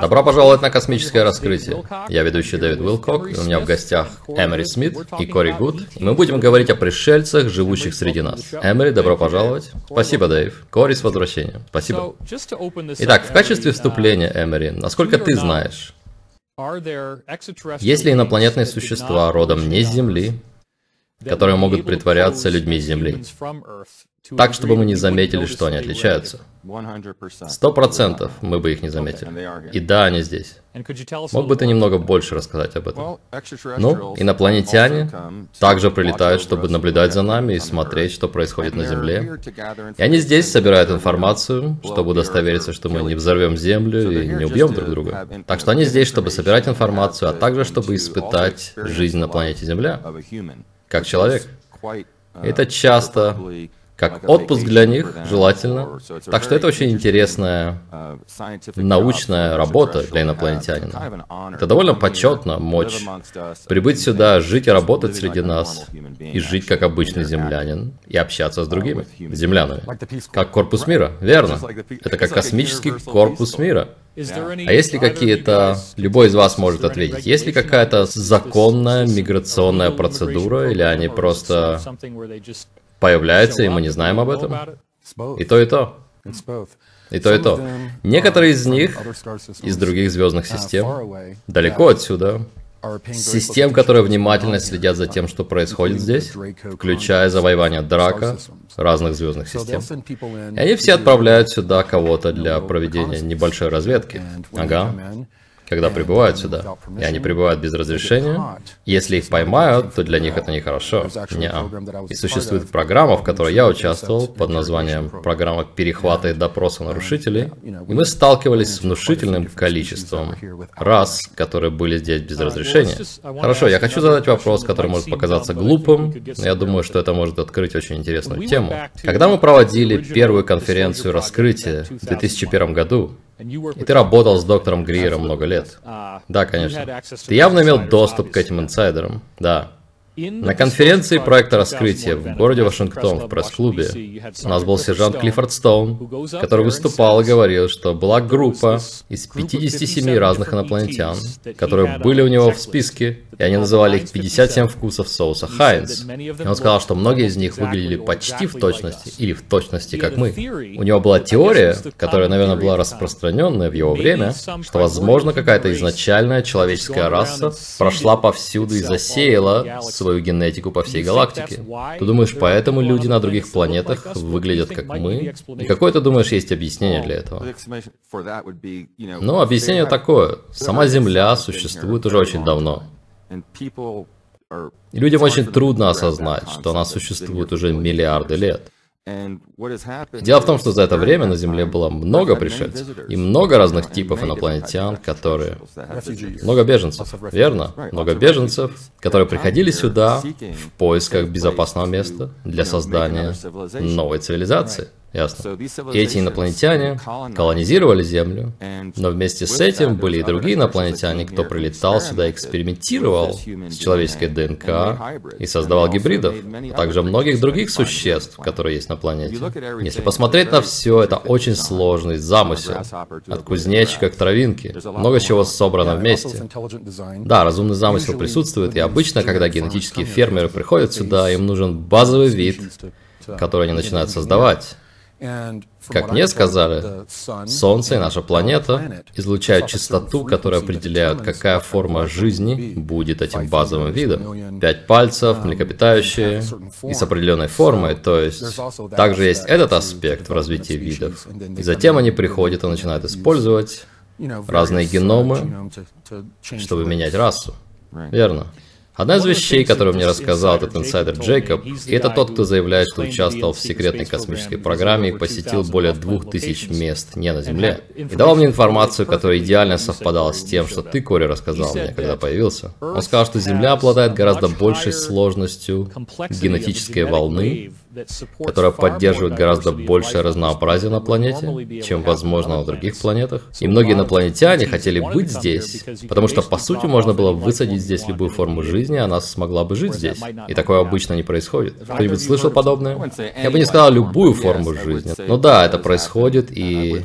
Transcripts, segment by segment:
Добро пожаловать на космическое раскрытие. Я ведущий Дэвид Уилкок, и у меня в гостях Эмери Смит и Кори Гуд. Мы будем говорить о пришельцах, живущих среди нас. Эмери, добро пожаловать. Спасибо, Дэйв. Кори, с возвращением. Спасибо. Итак, в качестве вступления, Эмери, насколько ты знаешь, есть ли инопланетные существа родом не с Земли, которые могут притворяться людьми Земли? Так, чтобы мы не заметили, что они отличаются. Сто процентов мы бы их не заметили. И да, они здесь. Мог бы ты немного больше рассказать об этом? Ну, инопланетяне также прилетают, чтобы наблюдать за нами и смотреть, что происходит на Земле. И они здесь собирают информацию, чтобы удостовериться, что мы не взорвем Землю и не убьем друг друга. Так что они здесь, чтобы собирать информацию, а также чтобы испытать жизнь на планете Земля, как человек. Это часто как отпуск для них, желательно. Так что это очень интересная научная работа для инопланетянина. Это довольно почетно мочь прибыть сюда, жить и работать среди нас, и жить как обычный землянин, и общаться с другими землянами. Как корпус мира, верно. Это как космический корпус мира. А есть ли какие-то, любой из вас может ответить, есть ли какая-то законная миграционная процедура, или они просто появляются, и мы не знаем об этом. И то, и то. И то, и то. Некоторые из них из других звездных систем, далеко отсюда, систем, которые внимательно следят за тем, что происходит здесь, включая завоевание Драка, разных звездных систем. И они все отправляют сюда кого-то для проведения небольшой разведки. Ага когда прибывают сюда. И они прибывают без разрешения. Если их поймают, то для них это нехорошо. Не -а. И существует программа, в которой я участвовал, под названием «Программа перехвата и допроса нарушителей». И мы сталкивались с внушительным количеством раз, которые были здесь без разрешения. Хорошо, я хочу задать вопрос, который может показаться глупым, но я думаю, что это может открыть очень интересную тему. Когда мы проводили первую конференцию раскрытия в 2001 году, и ты работал с доктором Гриером много лет. Да, конечно. Ты явно имел доступ к этим инсайдерам. Да. На конференции проекта раскрытия в городе Вашингтон в пресс-клубе у нас был сержант Клиффорд Стоун, который выступал и говорил, что была группа из 57 разных инопланетян, которые были у него в списке, и они называли их 57 вкусов соуса Хайнс. И он сказал, что многие из них выглядели почти в точности, или в точности, как мы. У него была теория, которая, наверное, была распространенная в его время, что, возможно, какая-то изначальная человеческая раса прошла повсюду и засеяла свою генетику по всей галактике. Ты думаешь, поэтому люди на других планетах выглядят как мы? И какое, ты думаешь, есть объяснение для этого? Ну, объяснение такое. Сама Земля существует уже очень давно. И людям очень трудно осознать, что она существует уже миллиарды лет. Дело в том, что за это время на Земле было много пришельцев и много разных типов инопланетян, которые... Много беженцев, верно? Много беженцев, которые приходили сюда в поисках безопасного места для создания новой цивилизации. Ясно. И эти инопланетяне колонизировали Землю, но вместе с этим были и другие инопланетяне, кто прилетал сюда и экспериментировал с человеческой ДНК и создавал гибридов, а также многих других существ, которые есть на планете. Если посмотреть на все, это очень сложный замысел. От кузнечика к травинке. Много чего собрано вместе. Да, разумный замысел присутствует, и обычно, когда генетические фермеры приходят сюда, им нужен базовый вид, который они начинают создавать. Как мне сказали, Солнце и наша планета излучают частоту, которая определяет, какая форма жизни будет этим базовым видом. Пять пальцев, млекопитающие и с определенной формой, то есть также есть этот аспект в развитии видов. И затем они приходят и начинают использовать разные геномы, чтобы менять расу. Верно. Одна из вещей, которую мне рассказал этот инсайдер Джейкоб, и это тот, кто заявляет, что участвовал в секретной космической программе и посетил более двух тысяч мест не на Земле, и давал мне информацию, которая идеально совпадала с тем, что ты, Кори, рассказал мне, когда появился. Он сказал, что Земля обладает гораздо большей сложностью генетической волны, которая поддерживает гораздо большее разнообразие на планете, чем возможно на других планетах. И многие инопланетяне хотели быть здесь, потому что, по сути, можно было высадить здесь любую форму жизни, и она смогла бы жить здесь. И такое обычно не происходит. Кто-нибудь слышал подобное? Я бы не сказал любую форму жизни. Но да, это происходит, и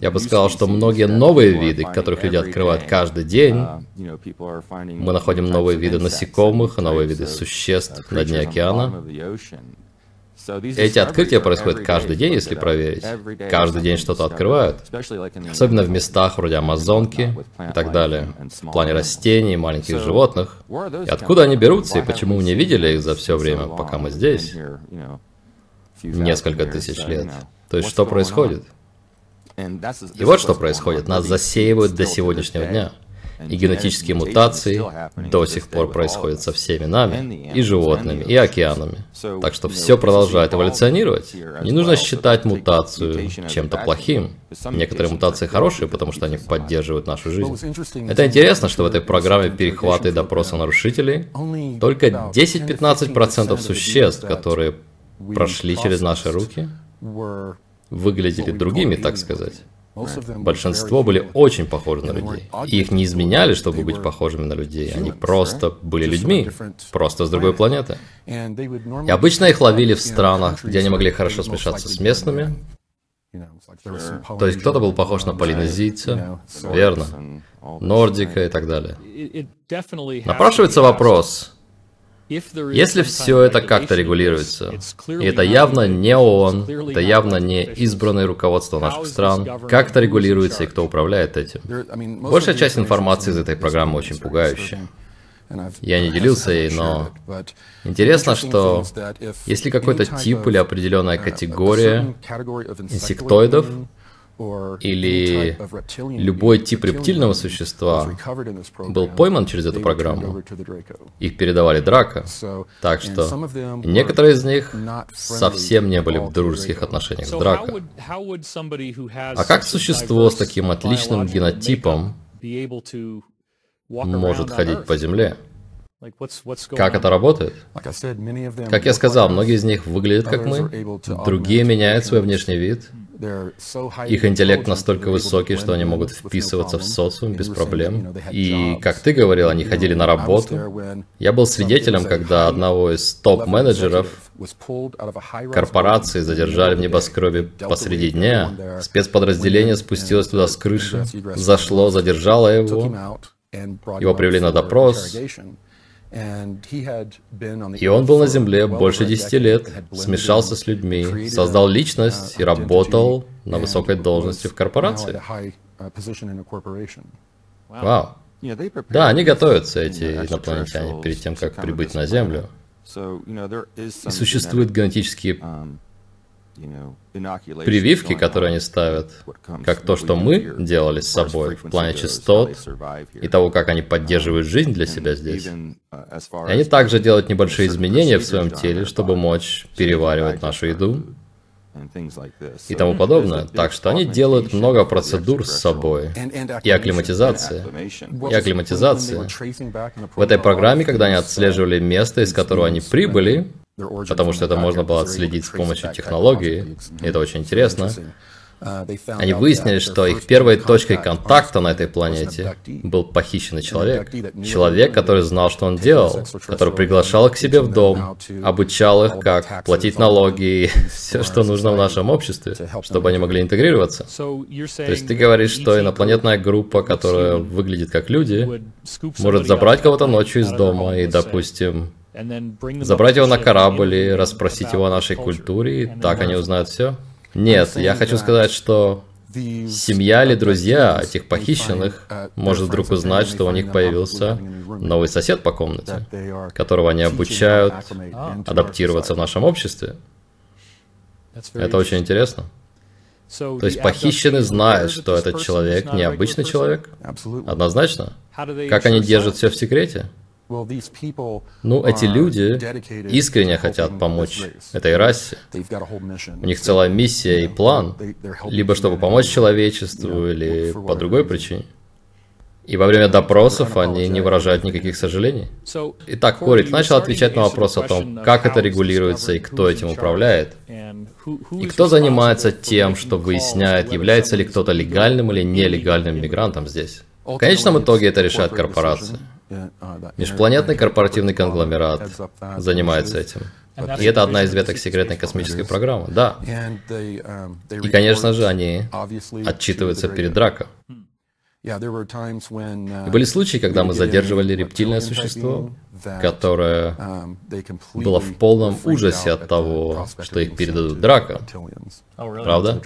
Я бы сказал, что многие новые виды, которых люди открывают каждый день, Uh, мы находим новые виды насекомых, новые виды существ на дне океана. Эти открытия происходят каждый день, если проверить. Каждый день что-то открывают. Особенно в местах вроде Амазонки и так далее. В плане растений, маленьких животных. И откуда они берутся, и почему мы не видели их за все время, пока мы здесь? Несколько тысяч лет. То есть что происходит? И вот что происходит. Нас засеивают до сегодняшнего дня. И генетические мутации до сих пор происходят со всеми нами, и животными, и океанами. Так что все продолжает эволюционировать. Не нужно считать мутацию чем-то плохим. Некоторые мутации хорошие, потому что они поддерживают нашу жизнь. Это интересно, что в этой программе перехвата и допроса нарушителей только 10-15% существ, которые прошли через наши руки, выглядели другими, так сказать. Большинство были очень похожи на людей. И их не изменяли, чтобы быть похожими на людей. Они просто были людьми, просто с другой планеты. И обычно их ловили в странах, где они могли хорошо смешаться с местными. То есть кто-то был похож на полинезийца, верно, нордика и так далее. Напрашивается вопрос, если все это как-то регулируется, и это явно не ООН, это явно не избранное руководство наших стран, как это регулируется и кто управляет этим? Большая часть информации из этой программы очень пугающая. Я не делился ей, но интересно, что если какой-то тип или определенная категория инсектоидов или любой тип рептильного существа был пойман через эту программу, их передавали Драко. Так что некоторые из них совсем не были в дружеских отношениях с Драко. А как существо с таким отличным генотипом может ходить по земле? Как это работает? Как я сказал, многие из них выглядят как мы, другие меняют свой внешний вид, их интеллект настолько высокий, что они могут вписываться в социум без проблем. И, как ты говорил, они ходили на работу. Я был свидетелем, когда одного из топ-менеджеров корпорации задержали в небоскребе посреди дня. Спецподразделение спустилось туда с крыши, зашло, задержало его. Его привели на допрос. И он был на Земле больше десяти лет, смешался с людьми, создал личность и работал на высокой должности в корпорации. Вау. Да, они готовятся, эти инопланетяне, перед тем, как прибыть на Землю. И существуют генетические прививки, которые они ставят, как то, что мы делали с собой в плане частот и того, как они поддерживают жизнь для себя здесь. И они также делают небольшие изменения в своем теле, чтобы мочь переваривать нашу еду и тому подобное. Так что они делают много процедур с собой. И акклиматизация. И акклиматизация. В этой программе, когда они отслеживали место, из которого они прибыли, потому что это можно было отследить с помощью технологии, и это очень интересно. Они выяснили, что их первой точкой контакта на этой планете был похищенный человек. Человек, который знал, что он делал, который приглашал их к себе в дом, обучал их, как платить налоги и все, что нужно в нашем обществе, чтобы они могли интегрироваться. То есть ты говоришь, что инопланетная группа, которая выглядит как люди, может забрать кого-то ночью из дома и, допустим, забрать его на корабль и расспросить его о нашей культуре, и так они узнают все? Нет, я хочу сказать, что семья или друзья этих похищенных может вдруг узнать, что у них появился новый сосед по комнате, которого они обучают адаптироваться в нашем обществе. Это очень интересно. То есть похищенный знает, что этот человек необычный человек? Однозначно. Как они держат все в секрете? Ну, эти люди искренне хотят помочь этой расе. У них целая миссия и план, либо чтобы помочь человечеству, или по другой причине. И во время допросов они не выражают никаких сожалений. Итак, Кори, ты начал отвечать на вопрос о том, как это регулируется и кто этим управляет. И кто занимается тем, что выясняет, является ли кто-то легальным или нелегальным мигрантом здесь. В конечном итоге это решает корпорация. Межпланетный корпоративный конгломерат занимается этим. И это одна из веток секретной космической программы, да. И, конечно же, они отчитываются перед Драко. Uh, И были случаи, когда мы задерживали рептильное существо, которое um, было в полном ужасе от того, что их передадут Драко. Правда?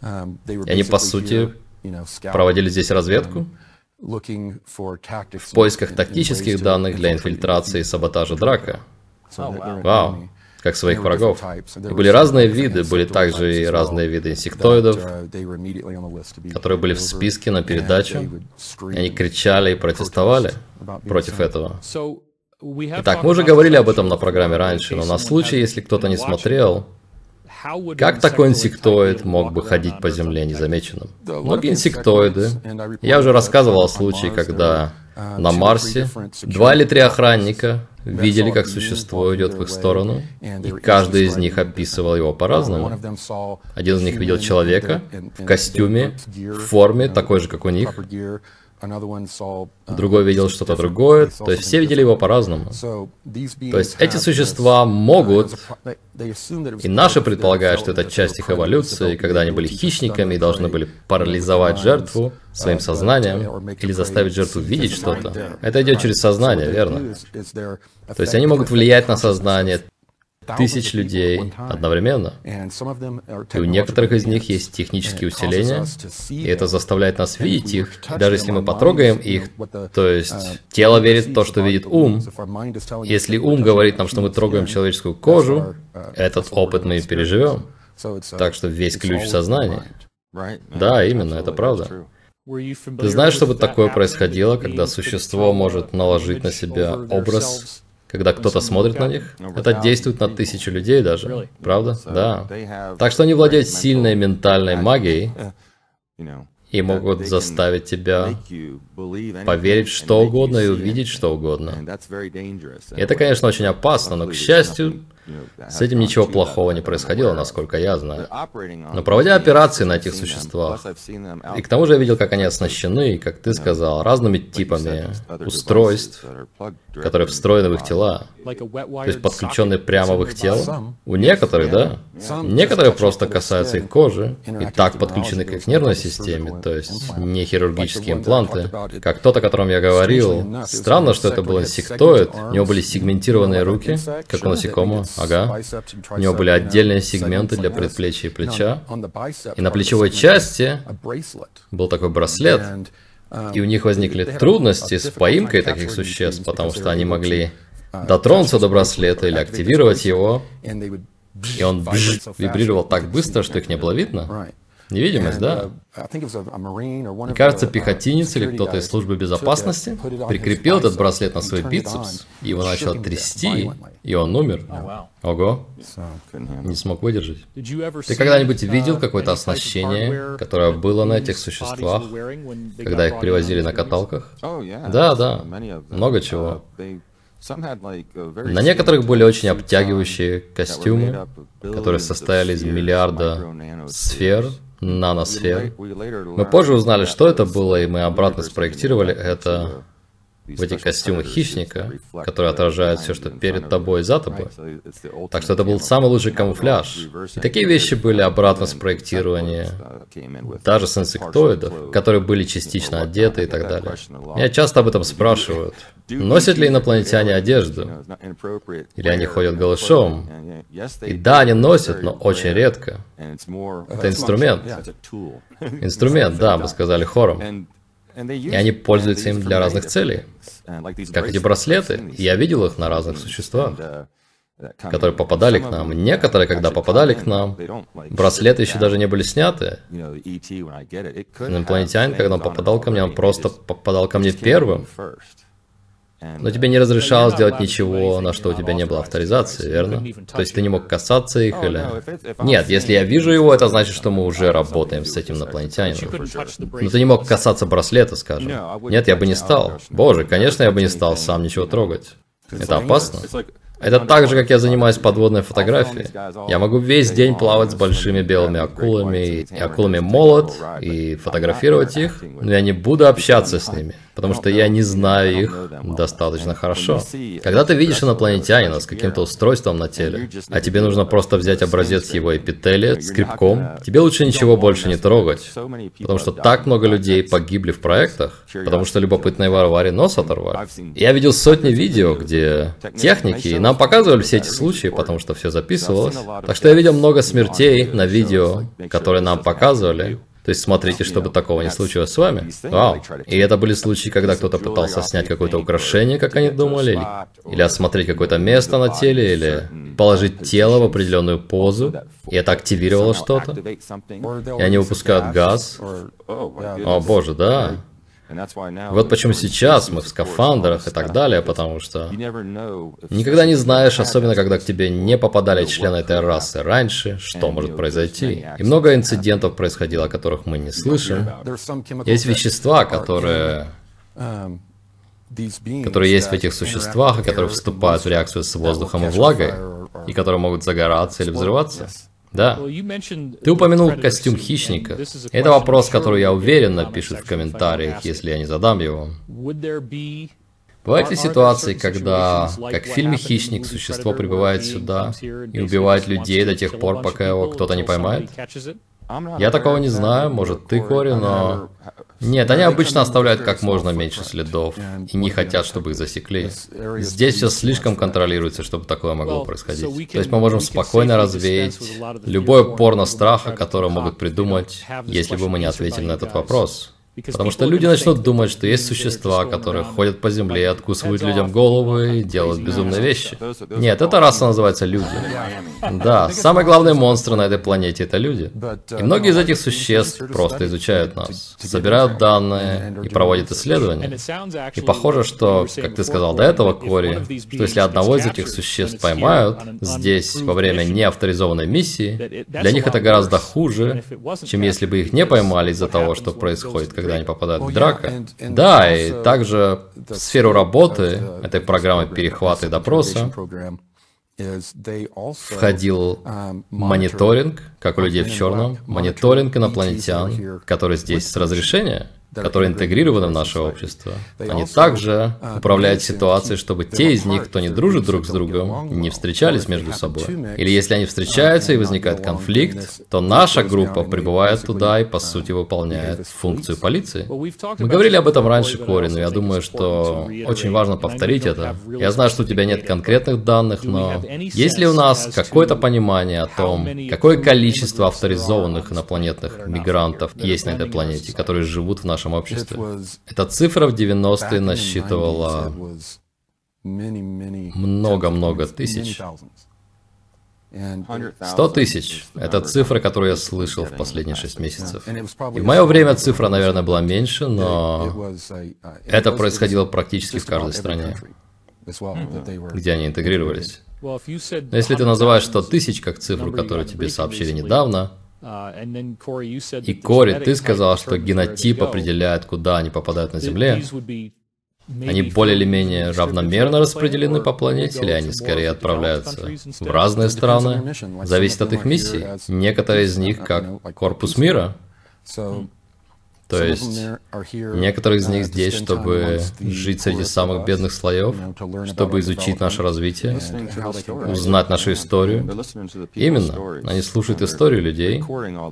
Um, И они, по сути, проводили здесь разведку в поисках тактических данных для инфильтрации и саботажа Драка. Вау как своих врагов. И были разные виды, были также и разные виды инсектоидов, которые были в списке на передачу, и они кричали и протестовали против этого. Итак, мы уже говорили об этом на программе раньше, но на случай, если кто-то не смотрел, как такой инсектоид мог бы ходить по Земле незамеченным? Многие инсектоиды. Я уже рассказывал о случае, когда на Марсе два или три охранника видели, как существо идет в их сторону, и каждый из них описывал его по-разному. Один из них видел человека в костюме, в форме, такой же, как у них, Другой видел что-то другое, то есть все видели его по-разному. То есть эти существа могут, и наши предполагают, что это часть их эволюции, когда они были хищниками и должны были парализовать жертву своим сознанием или заставить жертву видеть что-то. Это идет через сознание, верно? То есть они могут влиять на сознание тысяч людей одновременно. И у некоторых из них есть технические усиления, и это заставляет нас видеть их, даже если мы потрогаем их, то есть тело верит в то, что видит ум. Если ум говорит нам, что мы трогаем человеческую кожу, этот опыт мы и переживем. Так что весь ключ в сознании. Да, именно, это правда. Ты знаешь, чтобы такое происходило, когда существо может наложить на себя образ когда кто-то смотрит на них. Это действует на тысячу людей даже. Правда? Да. Так что они владеют сильной ментальной магией и могут заставить тебя поверить в что угодно и увидеть что угодно. И это, конечно, очень опасно, но, к счастью, с этим ничего плохого не происходило, насколько я знаю. Но проводя операции на этих существах, и к тому же я видел, как они оснащены, как ты сказал, разными типами устройств, которые встроены в их тела, то есть подключенные прямо в их тело. У некоторых, да. Некоторые просто касаются их кожи и так подключены к их нервной системе, то есть не хирургические импланты. Как тот, о котором я говорил, странно, что это был инсектоид, у него были сегментированные руки, как у насекомого, Ага. У него были отдельные сегменты для предплечья и плеча. И на плечевой части был такой браслет. И у них возникли трудности с поимкой таких существ, потому что они могли дотронуться до браслета или активировать его, и он вибрировал так быстро, что их не было видно. Невидимость, да. Uh, Мне кажется, пехотинец или кто-то из службы безопасности прикрепил этот браслет на свой бицепс, и его начал трясти, и он умер. Ого. Не смог выдержать. Ты когда-нибудь видел какое-то оснащение, которое было на этих существах, когда их привозили на каталках? Да, да. Много чего. На некоторых были очень обтягивающие костюмы, которые состояли из миллиарда сфер, наносфер. Мы позже узнали, что это было, и мы обратно спроектировали это в эти костюмы хищника, которые отражают все, что перед тобой и за тобой. Так что это был самый лучший камуфляж. И такие вещи были обратно спроектированы, даже с инсектоидов, которые были частично одеты и так далее. Меня часто об этом спрашивают. Носят ли инопланетяне одежду? Или они ходят голышом? И да, они носят, но очень редко. Это инструмент. Инструмент, да, мы сказали хором. И они пользуются им для разных целей. Как эти браслеты. Я видел их на разных существах, которые попадали к нам. Некоторые, когда попадали к нам, браслеты еще даже не были сняты. Инопланетянин, когда он попадал ко мне, он просто попадал ко мне первым. Но тебе не разрешалось делать ничего, на что у тебя не было авторизации, верно? То есть ты не мог касаться их или... Нет, если я вижу его, это значит, что мы уже работаем с этим инопланетянином. Но ты не мог касаться браслета, скажем. Нет, я бы не стал. Боже, конечно, я бы не стал сам ничего трогать. Это опасно. Это так же, как я занимаюсь подводной фотографией. Я могу весь день плавать с большими белыми акулами и акулами молот и фотографировать их, но я не буду общаться с ними, потому что я не знаю их достаточно хорошо. Когда ты видишь инопланетянина с каким-то устройством на теле, а тебе нужно просто взять образец его эпителия скрипком, тебе лучше ничего больше не трогать, потому что так много людей погибли в проектах, потому что любопытные Варваре нос оторвали. Я видел сотни видео, где техники, и нам показывали все эти случаи, потому что все записывалось. Так что я видел много смертей на видео, которые нам показывали. То есть смотрите, чтобы такого не случилось с вами. Вау. И это были случаи, когда кто-то пытался снять какое-то украшение, как они думали, или, или осмотреть какое-то место на теле, или положить тело в определенную позу, и это активировало что-то. И они выпускают газ. О боже, да. Вот почему сейчас мы в скафандрах и так далее, потому что никогда не знаешь, особенно когда к тебе не попадали члены этой расы раньше, что может произойти. И много инцидентов происходило, о которых мы не слышим. Есть вещества, которые которые есть в этих существах, и которые вступают в реакцию с воздухом и влагой, и которые могут загораться или взрываться. Да. Ты упомянул костюм хищника. Это вопрос, который, я уверен, напишут в комментариях, если я не задам его. Бывают ли ситуации, когда, как в фильме «Хищник», существо прибывает сюда и убивает людей до тех пор, пока его кто-то не поймает? Я такого не знаю, может ты, Кори, но... Нет, они обычно оставляют как можно меньше следов и не хотят, чтобы их засекли. Здесь все слишком контролируется, чтобы такое могло происходить. То есть мы можем спокойно развеять любое порно страха, которое могут придумать, если бы мы не ответили на этот вопрос. Потому что люди начнут думать, что есть существа, которые ходят по земле, откусывают людям головы и делают безумные вещи. Нет, эта раса называется люди. Да, самые главные монстры на этой планете это люди. И многие из этих существ просто изучают нас, собирают данные и проводят исследования. И похоже, что, как ты сказал до этого, Кори, что если одного из этих существ поймают здесь во время неавторизованной миссии, для них это гораздо хуже, чем если бы их не поймали из-за того, что происходит, когда они попадают в драку. Да, и также в сферу работы этой программы перехвата и допроса входил мониторинг, как у людей в черном, мониторинг инопланетян, которые здесь с разрешения, которые интегрированы в наше общество. Они также управляют ситуацией, чтобы те из них, кто не дружит друг с другом, не встречались между собой. Или если они встречаются и возникает конфликт, то наша группа прибывает туда и, по сути, выполняет функцию полиции. Мы говорили об этом раньше, Кори, но я думаю, что очень важно повторить это. Я знаю, что у тебя нет конкретных данных, но есть ли у нас какое-то понимание о том, какое количество авторизованных инопланетных мигрантов есть на этой планете, которые живут в нашем нашем обществе. Эта цифра в 90-е насчитывала много-много тысяч. 100 тысяч – это цифра, которую я слышал в последние шесть месяцев. И в мое время цифра, наверное, была меньше, но это происходило практически в каждой стране, где они интегрировались. Но если ты называешь 100 тысяч как цифру, которую тебе сообщили недавно, Uh, И Кори, ты сказал, что генотип определяет, куда они попадают на Земле. Они более или менее равномерно распределены по планете, или они скорее отправляются в разные страны? Зависит от их миссий. Некоторые из них, как Корпус Мира, то есть некоторые из них здесь, чтобы жить среди самых бедных слоев, чтобы изучить наше развитие, узнать нашу историю. Именно. Они слушают историю людей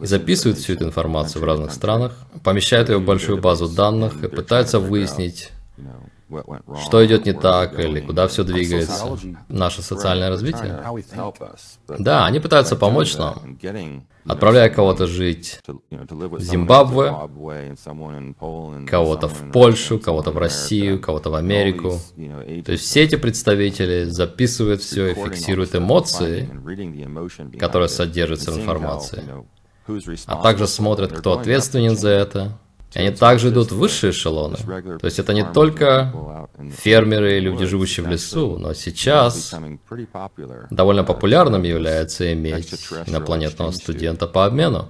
и записывают всю эту информацию в разных странах, помещают ее в большую базу данных и пытаются выяснить, что идет не так или куда все двигается, наше социальное развитие. Да, они пытаются помочь нам, отправляя кого-то жить в Зимбабве, кого-то в Польшу, кого-то в Россию, кого-то в Америку. То есть все эти представители записывают все и фиксируют эмоции, которые содержатся в информации, а также смотрят, кто ответственен за это, они также идут в высшие эшелоны. То есть это не только фермеры и люди, живущие в лесу, но сейчас довольно популярным является иметь инопланетного студента по обмену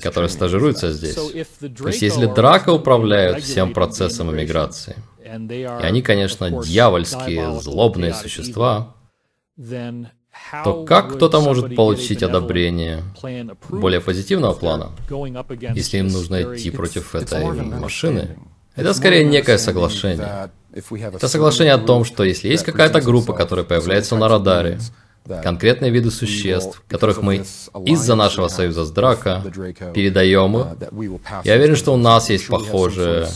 который стажируется здесь. То есть если Драко управляет всем процессом иммиграции, и они, конечно, дьявольские, злобные существа, то как кто-то может получить одобрение более позитивного плана, если им нужно идти против этой машины? Это скорее некое соглашение. Это соглашение о том, что если есть какая-то группа, которая появляется на радаре, конкретные виды существ, которых мы из-за нашего союза с Драко передаем их. Я уверен, что у нас есть похожее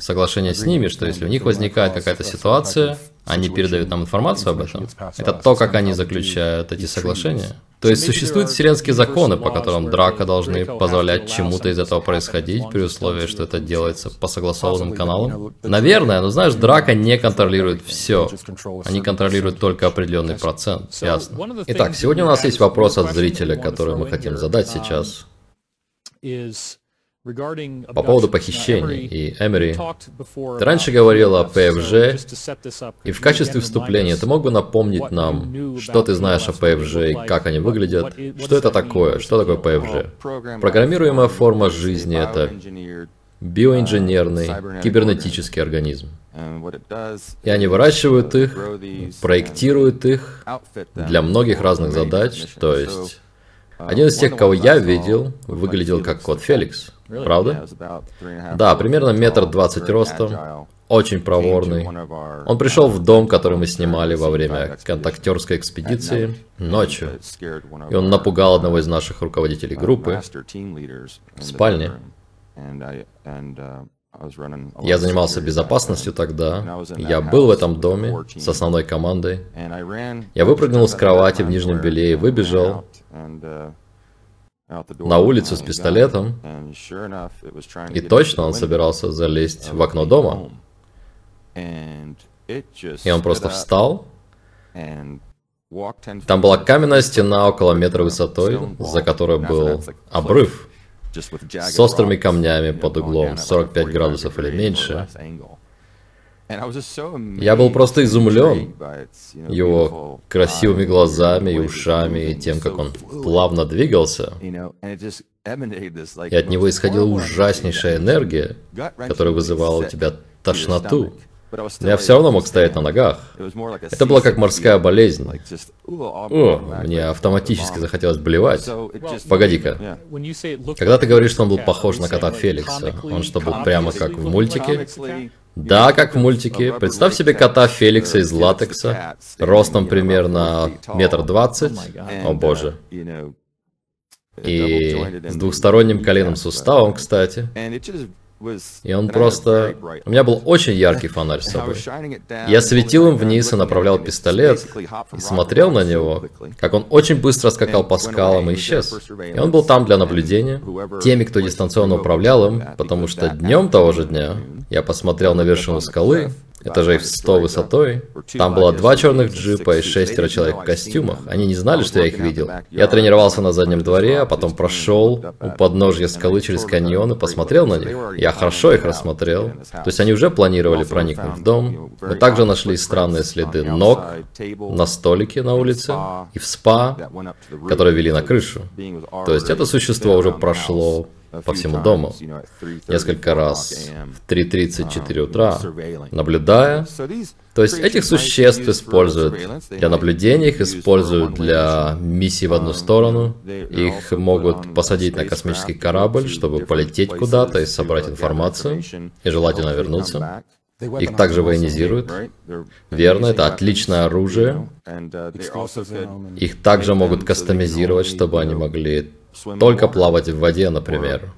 соглашение с ними, что если у них возникает какая-то ситуация, они передают нам информацию об этом. Это то, как они заключают эти соглашения. То есть существуют вселенские законы, по которым драка должны позволять чему-то из этого происходить, при условии, что это делается по согласованным каналам? Наверное, но знаешь, драка не контролирует все. Они контролируют только определенный процент, ясно. Итак, сегодня у нас есть вопрос от зрителя, который мы хотим задать сейчас. По поводу похищений и Эмери, ты раньше говорил о ПФЖ, и в качестве вступления ты мог бы напомнить нам, что ты знаешь о ПФЖ и как они выглядят, что это такое, что такое ПФЖ? Программируемая форма жизни — это биоинженерный, кибернетический организм. И они выращивают их, проектируют их для многих разных задач, то есть... Один из тех, кого я видел, выглядел как кот Феликс. Правда? Да, примерно метр двадцать ростом, очень проворный. Он пришел в дом, который мы снимали во время контактерской экспедиции ночью, и он напугал одного из наших руководителей группы в спальне. Я занимался безопасностью тогда. Я был в этом доме с основной командой. Я выпрыгнул с кровати в нижнем белье и выбежал на улицу с пистолетом, и точно он собирался залезть в окно дома. И он просто встал. Там была каменная стена около метра высотой, за которой был обрыв с острыми камнями под углом 45 градусов или меньше. Я был просто изумлен его красивыми глазами и ушами, и тем, как он плавно двигался. И от него исходила ужаснейшая энергия, которая вызывала у тебя тошноту. Но я все равно мог стоять на ногах. Это было как морская болезнь. О, мне автоматически захотелось блевать. Погоди-ка. Когда ты говоришь, что он был похож на кота Феликса, он что, был прямо как в мультике? Да, как в мультике. Представь себе кота Феликса из латекса, ростом примерно метр двадцать. О боже. И с двухсторонним коленным суставом, кстати. И он просто... У меня был очень яркий фонарь с собой. Я светил им вниз и направлял пистолет, и смотрел на него, как он очень быстро скакал по скалам и исчез. И он был там для наблюдения, теми, кто дистанционно управлял им, потому что днем того же дня я посмотрел на вершину скалы, этажей в 100 высотой. Там было два черных джипа и шестеро человек в костюмах. Они не знали, что я их видел. Я тренировался на заднем дворе, а потом прошел у подножья скалы через каньон и посмотрел на них. Я хорошо их рассмотрел. То есть они уже планировали проникнуть в дом. Мы также нашли странные следы ног на столике на улице и в спа, которые вели на крышу. То есть это существо уже прошло по всему дому. несколько раз в 3.34 утра, наблюдая. То есть этих существ используют для наблюдения, их используют для миссий в одну сторону, их могут посадить на космический корабль, чтобы полететь куда-то и собрать информацию, и желательно вернуться. Их также военизируют. Верно, это отличное оружие. Их также могут кастомизировать, чтобы они могли только плавать в воде, например.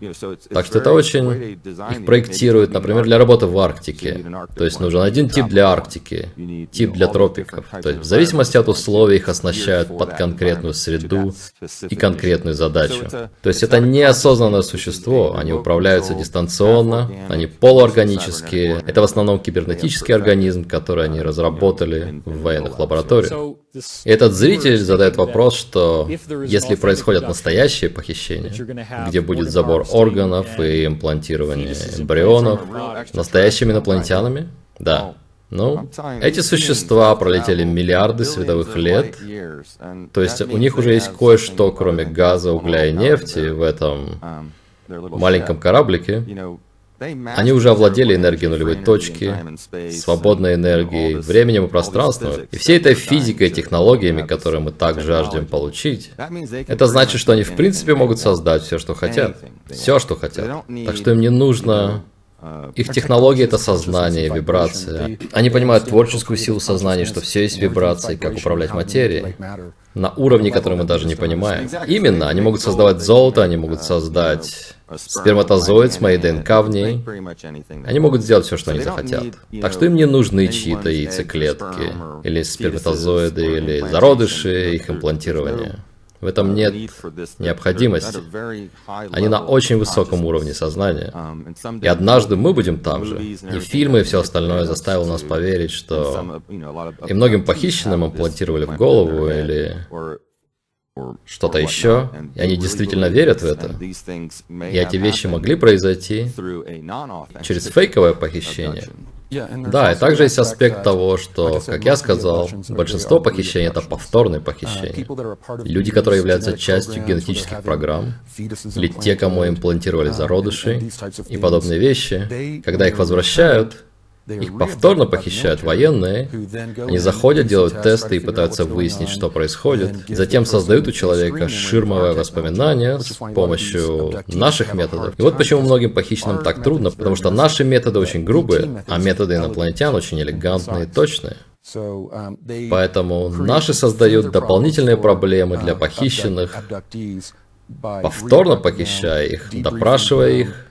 Так что это очень... Их проектируют, например, для работы в Арктике. То есть нужен один тип для Арктики, тип для тропиков. То есть в зависимости от условий их оснащают под конкретную среду и конкретную задачу. То есть это неосознанное существо, они управляются дистанционно, они полуорганические. Это в основном кибернетический организм, который они разработали в военных лабораториях. Этот зритель задает вопрос, что если происходят настоящие похищения, где будет забор органов и имплантирование эмбрионов, настоящими инопланетянами? Да. Ну, эти существа пролетели миллиарды световых лет, то есть у них уже есть кое-что, кроме газа, угля и нефти в этом маленьком кораблике. Они уже овладели энергией нулевой точки, свободной энергией, временем и пространством, и всей этой физикой и технологиями, которые мы так жаждем получить. Это значит, что они в принципе могут создать все, что хотят. Все, что хотят. Так что им не нужно их технология — это сознание, вибрация. Они понимают творческую силу сознания, что все есть вибрации, как управлять материей. На уровне, который мы даже не понимаем. Именно, они могут создавать золото, они могут создать сперматозоид с моей ДНК в ней. Они могут сделать все, что они захотят. Так что им не нужны чьи-то яйцеклетки, или сперматозоиды, или зародыши, их имплантирования. В этом нет необходимости. Они на очень высоком уровне сознания. И однажды мы будем там же. И фильмы и все остальное заставило нас поверить, что и многим похищенным имплантировали в голову или что-то еще, и они действительно верят в это. И эти вещи могли произойти через фейковое похищение. Да, и также есть аспект того, что, как я сказал, большинство похищений это повторные похищения. Люди, которые являются частью генетических программ, или те, кому имплантировали зародыши и подобные вещи, когда их возвращают, их повторно похищают военные, они заходят, делают тесты и пытаются выяснить, что происходит. Затем создают у человека ширмовое воспоминание с помощью наших методов. И вот почему многим похищенным так трудно, потому что наши методы очень грубые, а методы инопланетян очень элегантные и точные. Поэтому наши создают дополнительные проблемы для похищенных, повторно похищая их, допрашивая их,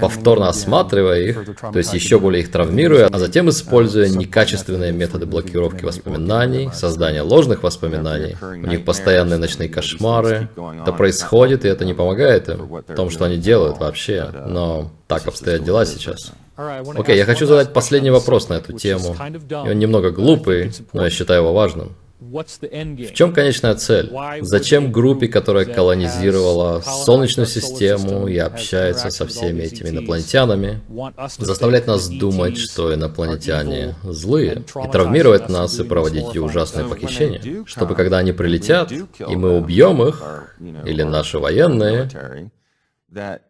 повторно осматривая их, то есть еще более их травмируя, а затем используя некачественные методы блокировки воспоминаний, создания ложных воспоминаний. У них постоянные ночные кошмары. Это происходит, и это не помогает им в том, что они делают вообще. Но так обстоят дела сейчас. Окей, okay, я хочу задать последний вопрос на эту тему. И он немного глупый, но я считаю его важным. В чем конечная цель? Зачем группе, которая колонизировала Солнечную систему и общается со всеми этими инопланетянами, заставлять нас думать, что инопланетяне злые, и травмировать нас и проводить эти ужасные похищения, чтобы когда они прилетят, и мы убьем их, или наши военные,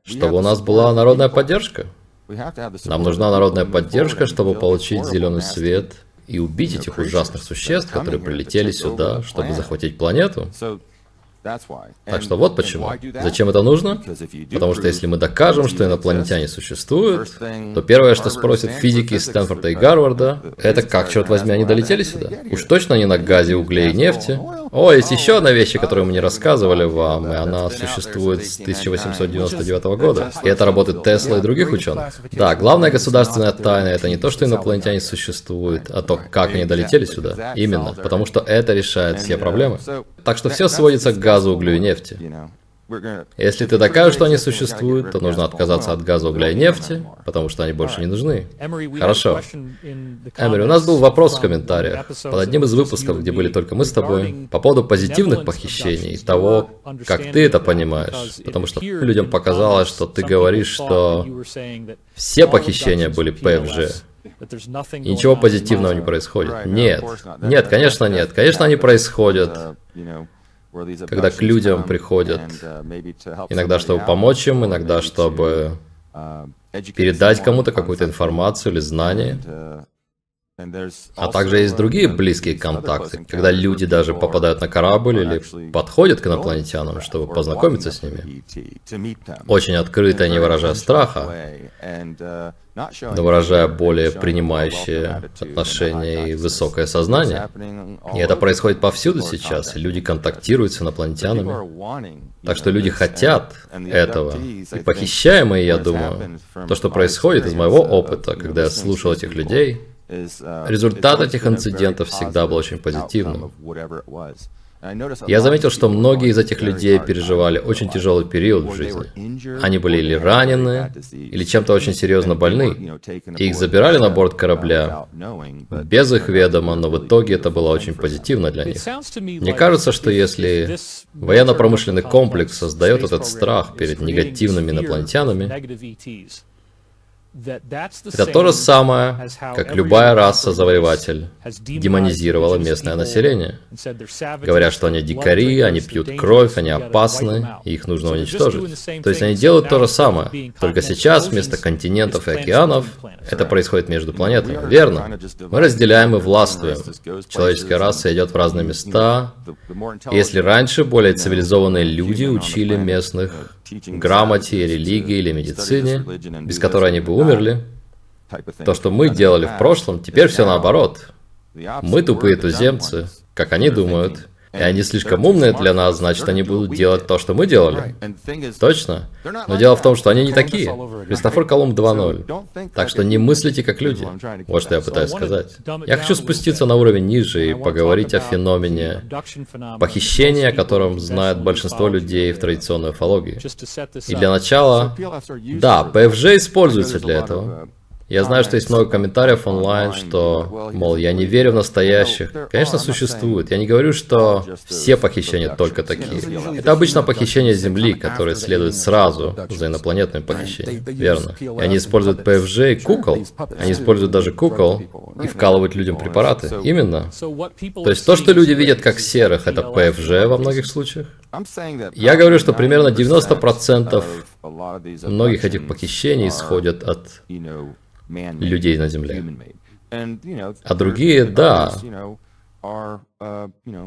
чтобы у нас была народная поддержка? Нам нужна народная поддержка, чтобы получить зеленый свет – и убить этих ужасных существ, которые прилетели сюда, чтобы захватить планету. Так что вот почему. Зачем это нужно? Потому что если мы докажем, что инопланетяне существуют, то первое, что спросят физики из Стэнфорда и Гарварда, это как, черт возьми, они долетели сюда? Уж точно не на газе, угле и нефти. О, есть еще одна вещь, которую мы не рассказывали вам, и она существует с 1899 года. И это работает Тесла и других ученых. Да, главная государственная тайна это не то, что инопланетяне существуют, а то, как они долетели сюда. Именно, потому что это решает все проблемы. Так что все сводится к газу, углю и нефти. Если ты докажешь, что они существуют, то нужно отказаться от газа, угля и нефти, потому что они больше не нужны. Хорошо. Эмери, у нас был вопрос в комментариях под одним из выпусков, где были только мы с тобой, по поводу позитивных похищений, того, как ты это понимаешь. Потому что людям показалось, что ты говоришь, что все похищения были ПФЖ. И ничего позитивного не происходит. Нет. Нет, конечно нет. Конечно они происходят когда к людям приходят, иногда чтобы помочь им, иногда чтобы передать кому-то какую-то информацию или знание. Uh, а также есть другие близкие контакты, когда люди даже попадают на корабль или подходят к инопланетянам, чтобы познакомиться с ними. Очень открыто, не выражая страха, но выражая более принимающее отношение и высокое сознание. И это происходит повсюду сейчас, люди контактируют с инопланетянами. Так что люди хотят этого. И похищаемые, я думаю, то, что происходит из моего опыта, когда я слушал этих людей, Результат этих инцидентов всегда был очень позитивным. Я заметил, что многие из этих людей переживали очень тяжелый период в жизни. Они были или ранены, или чем-то очень серьезно больны. И их забирали на борт корабля без их ведома, но в итоге это было очень позитивно для них. Мне кажется, что если военно-промышленный комплекс создает этот страх перед негативными инопланетянами, Это то же самое, как любая раса-завоеватель демонизировала местное население, говоря, что они дикари, они пьют кровь, они опасны, и их нужно уничтожить. То есть они делают то же самое, только сейчас вместо континентов и океанов это происходит между планетами. Верно. Мы разделяем и властвуем. Человеческая раса идет в разные места. Если раньше более цивилизованные люди учили местных грамоте, религии или медицине, без которой они бы умерли. То, что мы делали в прошлом, теперь все наоборот. Мы тупые туземцы, как они думают, и они слишком умные для нас, значит, они будут делать то, что мы делали. Точно. Но дело в том, что они не такие. Христофор Колумб 2.0. Так что не мыслите как люди. Вот что я пытаюсь сказать. Я хочу спуститься на уровень ниже и поговорить о феномене похищения, о котором знает большинство людей в традиционной уфологии. И для начала, да, ПФЖ используется для этого. Я знаю, что есть много комментариев онлайн, что, мол, я не верю в настоящих. Конечно, существует. Я не говорю, что все похищения только такие. Это обычно похищение Земли, которое следует сразу за инопланетным похищением. Верно. И они используют ПФЖ и кукол. Они используют даже кукол и вкалывают людям препараты. Именно. То есть то, что люди видят как серых, это ПФЖ во многих случаях. Я говорю, что примерно 90% многих этих похищений исходят от людей на Земле. А другие, да,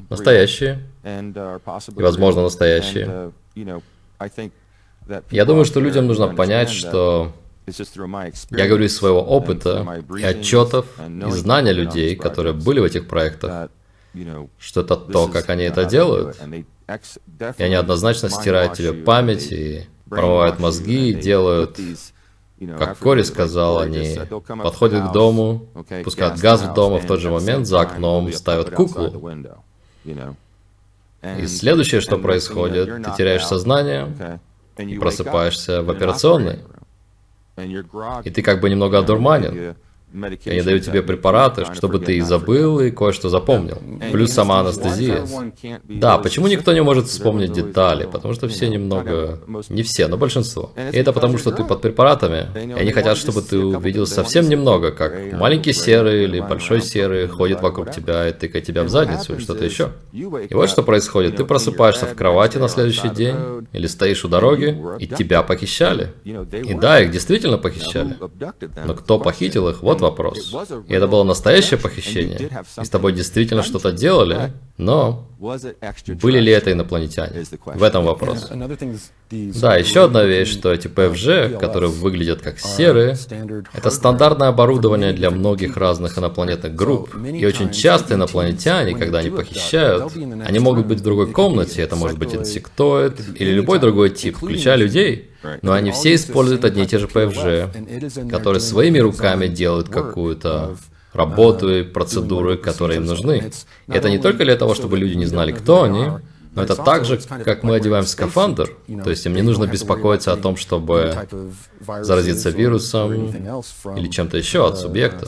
настоящие, и, возможно, настоящие. Я думаю, что людям нужно понять, что я говорю из своего опыта и отчетов, и знания людей, которые были в этих проектах, что это то, как они это делают. И они однозначно стирают тебе память и промывают мозги и делают как Кори сказал, они подходят к дому, пускают газ в дом, и в тот же момент за окном ставят куклу. И следующее, что происходит, ты теряешь сознание и просыпаешься в операционной. И ты как бы немного одурманен. Они дают тебе препараты, чтобы ты и забыл, и кое-что запомнил. Плюс сама анестезия. Да, почему никто не может вспомнить детали? Потому что все немного... Не все, но большинство. И это потому, что ты под препаратами, и они хотят, чтобы ты увидел совсем немного, как маленький серый или большой серый ходит вокруг тебя и тыкает тебя в задницу или что-то еще. И вот что происходит. Ты просыпаешься в кровати на следующий день, или стоишь у дороги, и тебя похищали. И да, их действительно похищали. Но кто похитил их? Вот вопрос. И это было настоящее похищение. И с тобой действительно что-то делали, но были ли это инопланетяне? В этом вопрос. Да, еще одна вещь, что эти ПФЖ, которые выглядят как серые, это стандартное оборудование для многих разных инопланетных групп. И очень часто инопланетяне, когда они похищают, они могут быть в другой комнате, это может быть инсектоид или любой другой тип, включая людей. Но они все используют одни и те же ПФЖ, которые своими руками делают какую-то работу и процедуры, которые им нужны. Это не только для того, чтобы люди не знали, кто они, но это так же, как мы одеваем скафандр. То есть им не нужно беспокоиться о том, чтобы заразиться вирусом или чем-то еще от субъекта.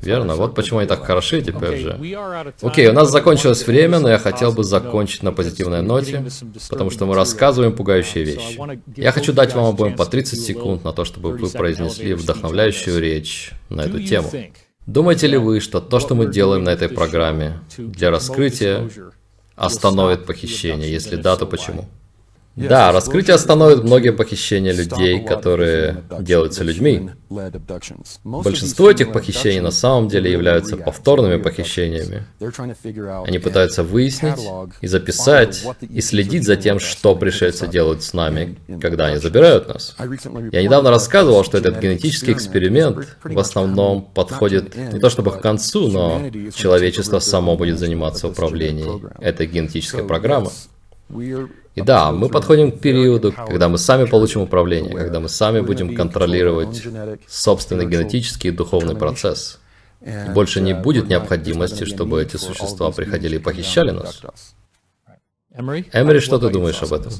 Верно, вот почему они так хороши, эти ПФЖ. Окей, у нас закончилось время, но я хотел бы закончить на позитивной ноте, потому что мы рассказываем пугающие вещи. Я хочу дать вам обоим по 30 секунд на то, чтобы вы произнесли вдохновляющую речь на эту тему. Думаете ли вы, что то, что мы делаем на этой программе для раскрытия, остановит похищение? Если да, то почему? Да, раскрытие остановит многие похищения людей, которые делаются людьми. Большинство этих похищений на самом деле являются повторными похищениями. Они пытаются выяснить и записать и следить за тем, что пришельцы делают с нами, когда они забирают нас. Я недавно рассказывал, что этот генетический эксперимент в основном подходит не то чтобы к концу, но человечество само будет заниматься управлением этой генетической программы. И да, мы подходим к периоду, когда мы сами получим управление, когда мы сами будем контролировать собственный генетический и духовный процесс. И больше не будет необходимости, чтобы эти существа приходили и похищали нас. Эмери, что ты думаешь об этом?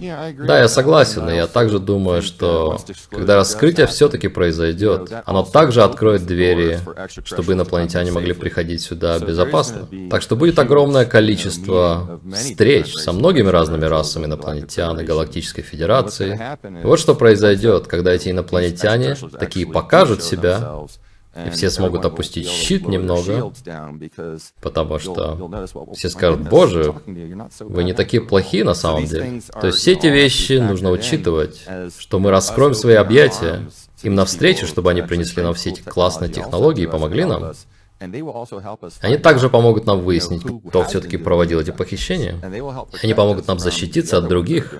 Да, я согласен, и я также думаю, что когда раскрытие все-таки произойдет, оно также откроет двери, чтобы инопланетяне могли приходить сюда безопасно. Так что будет огромное количество встреч со многими разными расами инопланетян и Галактической Федерации. И вот что произойдет, когда эти инопланетяне такие покажут себя, и все смогут опустить щит немного, потому что все скажут, боже, вы не такие плохие на самом деле. То есть все эти вещи нужно учитывать, что мы раскроем свои объятия им навстречу, чтобы они принесли нам все эти классные технологии и помогли нам. Они также помогут нам выяснить, кто все-таки проводил эти похищения. Они помогут нам защититься от других,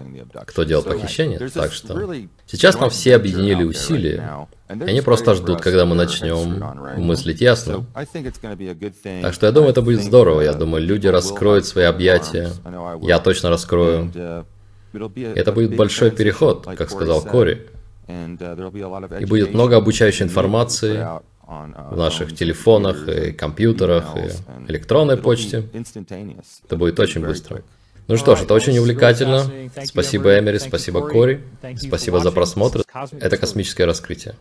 кто делал похищения. Так что сейчас нам все объединили усилия. И они просто ждут, когда мы начнем мыслить ясно. Так что я думаю, это будет здорово. Я думаю, люди раскроют свои объятия. Я точно раскрою. Это будет большой переход, как сказал Кори. И будет много обучающей информации, в наших телефонах, и компьютерах, и электронной почте. Это будет очень быстро. Ну что ж, это очень увлекательно. Спасибо, Эмери, спасибо, Кори. Спасибо за просмотр. Это космическое раскрытие.